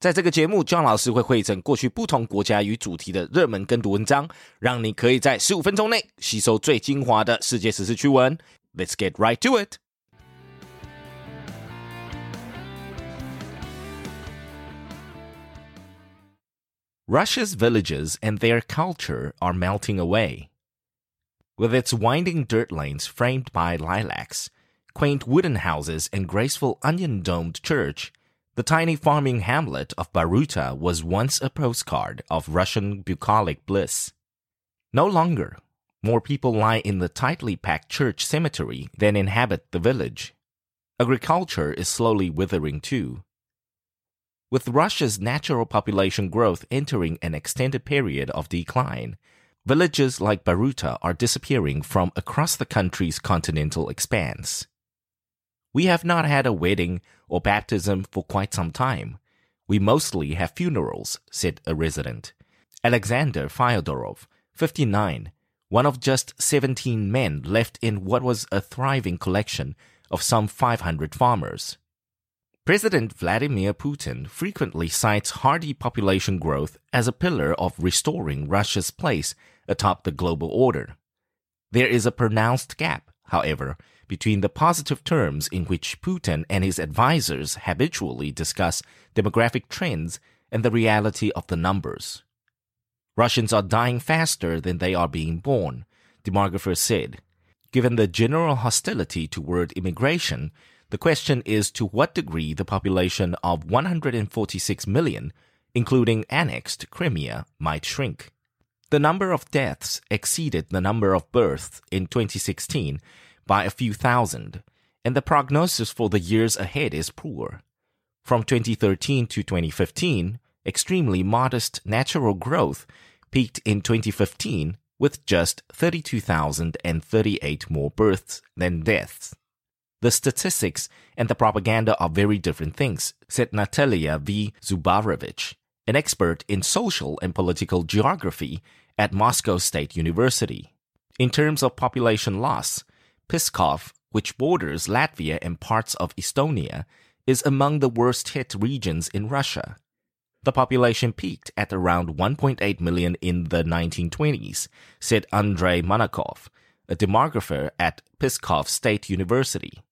在这个节目，John 老师会汇整过去不同国家与主题的热门跟读文章，让你可以在十五分钟内吸收最精华的世界时事趣闻。Let's get right to it。 Russia's villages and their culture are melting away. With its winding dirt lanes framed by lilacs, quaint wooden houses, and graceful onion domed church, the tiny farming hamlet of Baruta was once a postcard of Russian bucolic bliss. No longer. More people lie in the tightly packed church cemetery than inhabit the village. Agriculture is slowly withering too. With Russia's natural population growth entering an extended period of decline, villages like Baruta are disappearing from across the country's continental expanse. We have not had a wedding or baptism for quite some time. We mostly have funerals, said a resident. Alexander Fyodorov, 59, one of just 17 men left in what was a thriving collection of some 500 farmers. President Vladimir Putin frequently cites hardy population growth as a pillar of restoring Russia's place atop the global order. There is a pronounced gap, however, between the positive terms in which Putin and his advisers habitually discuss demographic trends and the reality of the numbers. Russians are dying faster than they are being born, demographers said. Given the general hostility toward immigration, the question is to what degree the population of 146 million, including annexed Crimea, might shrink. The number of deaths exceeded the number of births in 2016 by a few thousand, and the prognosis for the years ahead is poor. From 2013 to 2015, extremely modest natural growth peaked in 2015 with just 32,038 more births than deaths. The statistics and the propaganda are very different things, said Natalia V. Zubarevich, an expert in social and political geography at Moscow State University. In terms of population loss, Pskov, which borders Latvia and parts of Estonia, is among the worst hit regions in Russia. The population peaked at around 1.8 million in the 1920s, said Andrei Manakov, a demographer at Pskov State University.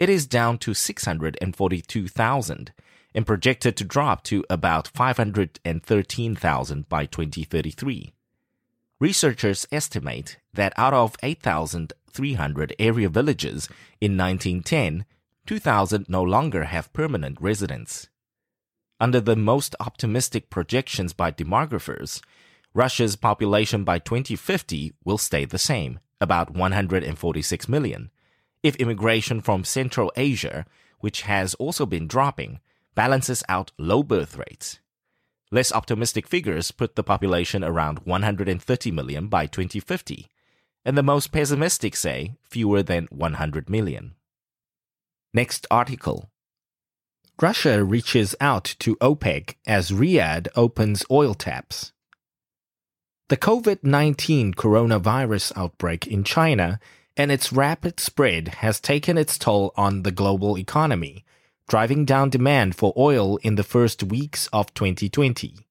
It is down to 642,000 and projected to drop to about 513,000 by 2033. Researchers estimate that out of 8,300 area villages in 1910, 2,000 no longer have permanent residents. Under the most optimistic projections by demographers, Russia's population by 2050 will stay the same, about 146 million, if immigration from Central Asia, which has also been dropping, balances out low birth rates. Less optimistic figures put the population around 130 million by 2050, and the most pessimistic say fewer than 100 million. Next article. Russia reaches out to OPEC as Riyadh opens oil taps. The COVID 19 coronavirus outbreak in China and its rapid spread has taken its toll on the global economy, driving down demand for oil in the first weeks of 2020.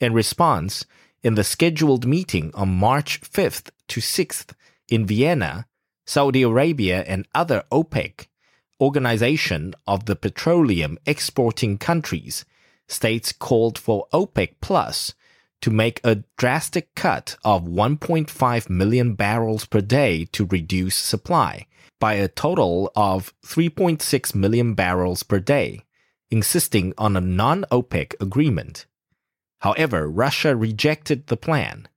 In response, in the scheduled meeting on March 5th to 6th in Vienna, Saudi Arabia and other OPEC, Organization of the Petroleum Exporting Countries, states called for OPEC Plus to make a drastic cut of 1.5 million barrels per day to reduce supply by a total of 3.6 million barrels per day, insisting on a non OPEC agreement. However, Russia rejected the plan.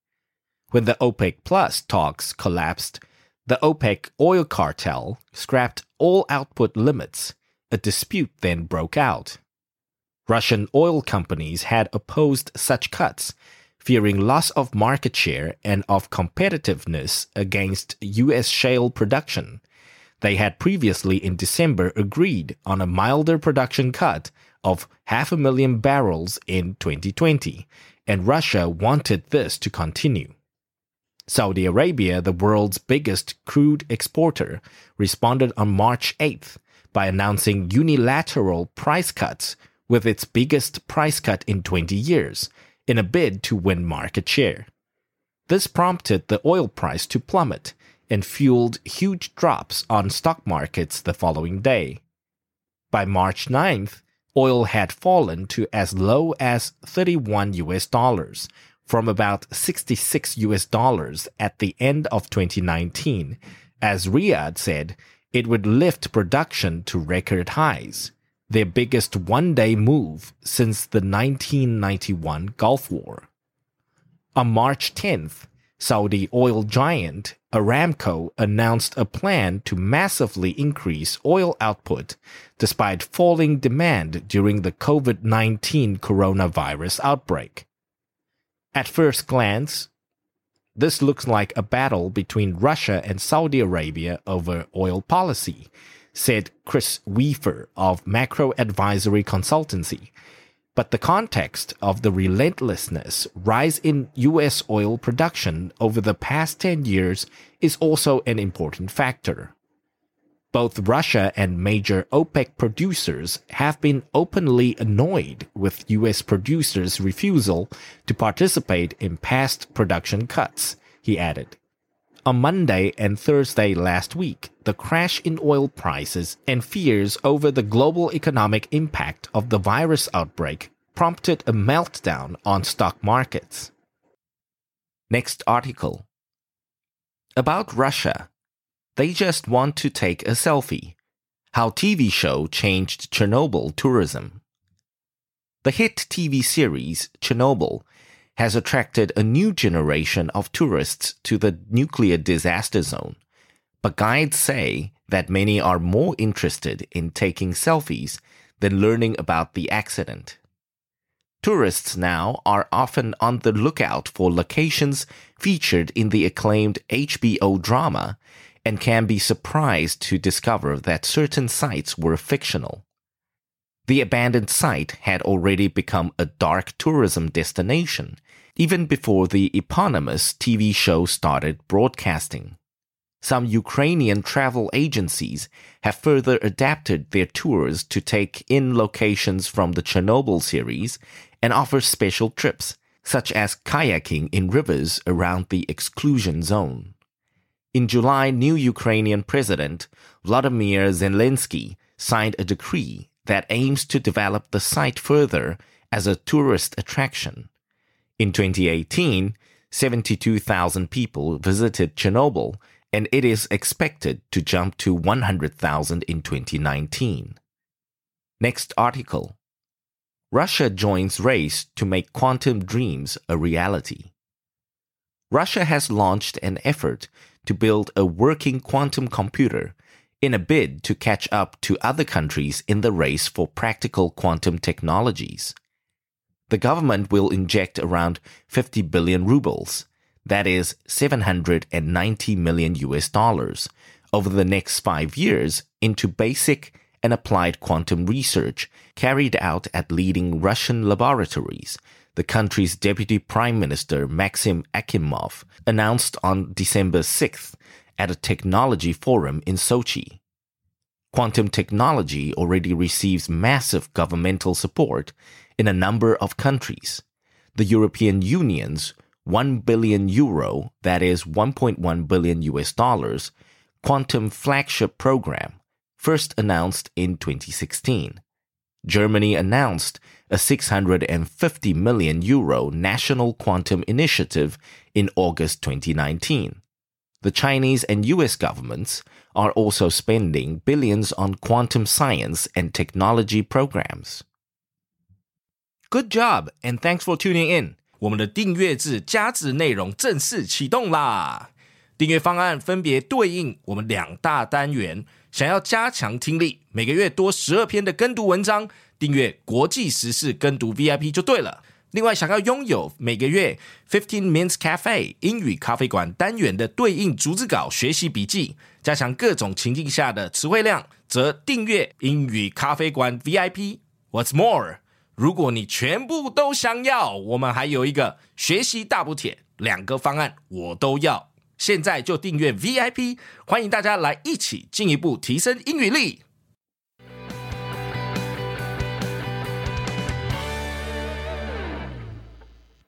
When the OPEC Plus talks collapsed, the OPEC oil cartel scrapped all output limits. A dispute then broke out. Russian oil companies had opposed such cuts, fearing loss of market share and of competitiveness against U.S. shale production. They had previously in December agreed on a milder production cut of half a million barrels in 2020, and Russia wanted this to continue. Saudi Arabia, the world's biggest crude exporter, responded on March 8th by announcing unilateral price cuts with its biggest price cut in 20 years in a bid to win market share. This prompted the oil price to plummet and fueled huge drops on stock markets the following day. By March 9th, oil had fallen to as low as 31 US dollars from about 66 US dollars at the end of 2019, as Riyadh said it would lift production to record highs their biggest one day move since the 1991 Gulf War. On March 10th, Saudi oil giant Aramco announced a plan to massively increase oil output despite falling demand during the COVID 19 coronavirus outbreak. At first glance, this looks like a battle between Russia and Saudi Arabia over oil policy, said Chris Weaver of Macro Advisory Consultancy. But the context of the relentlessness rise in US oil production over the past 10 years is also an important factor. Both Russia and major OPEC producers have been openly annoyed with US producers' refusal to participate in past production cuts, he added. On Monday and Thursday last week, the crash in oil prices and fears over the global economic impact of the virus outbreak prompted a meltdown on stock markets. Next article. About Russia. They just want to take a selfie. How TV show changed Chernobyl tourism. The hit TV series Chernobyl has attracted a new generation of tourists to the nuclear disaster zone. But guides say that many are more interested in taking selfies than learning about the accident. Tourists now are often on the lookout for locations featured in the acclaimed HBO drama and can be surprised to discover that certain sites were fictional. The abandoned site had already become a dark tourism destination even before the eponymous TV show started broadcasting. Some Ukrainian travel agencies have further adapted their tours to take in locations from the Chernobyl series and offer special trips, such as kayaking in rivers around the exclusion zone. In July, new Ukrainian President Vladimir Zelensky signed a decree that aims to develop the site further as a tourist attraction. In 2018, 72,000 people visited Chernobyl, and it is expected to jump to 100,000 in 2019. Next article Russia joins race to make quantum dreams a reality. Russia has launched an effort to build a working quantum computer in a bid to catch up to other countries in the race for practical quantum technologies. The government will inject around 50 billion rubles, that is 790 million US dollars, over the next five years into basic and applied quantum research carried out at leading Russian laboratories, the country's Deputy Prime Minister Maxim Akimov announced on December 6th at a technology forum in Sochi. Quantum technology already receives massive governmental support in a number of countries. The European Union's 1 billion euro, that is 1.1 billion US dollars, quantum flagship program, first announced in 2016. Germany announced a 650 million euro national quantum initiative in August 2019. The Chinese and US governments are also spending billions on quantum science and technology programs. Good job, and thanks for tuning in. 我们的订阅制加值内容正式启动啦！ 订阅方案分别对应我们两大单元。想要加强听力，每个月多十二篇的跟读文章，订阅国际时事跟读 VIP 就对了。另外，想要拥有每个月 Fifteen Minutes Cafe 英语咖啡馆单元的对应逐字稿学习笔记，加强各种情境下的词汇量，则订阅英语咖啡馆 VIP。What's more？如果你全部都想要，我们还有一个学习大补贴，两个方案我都要。现在就订阅 VIP，欢迎大家来一起进一步提升英语力。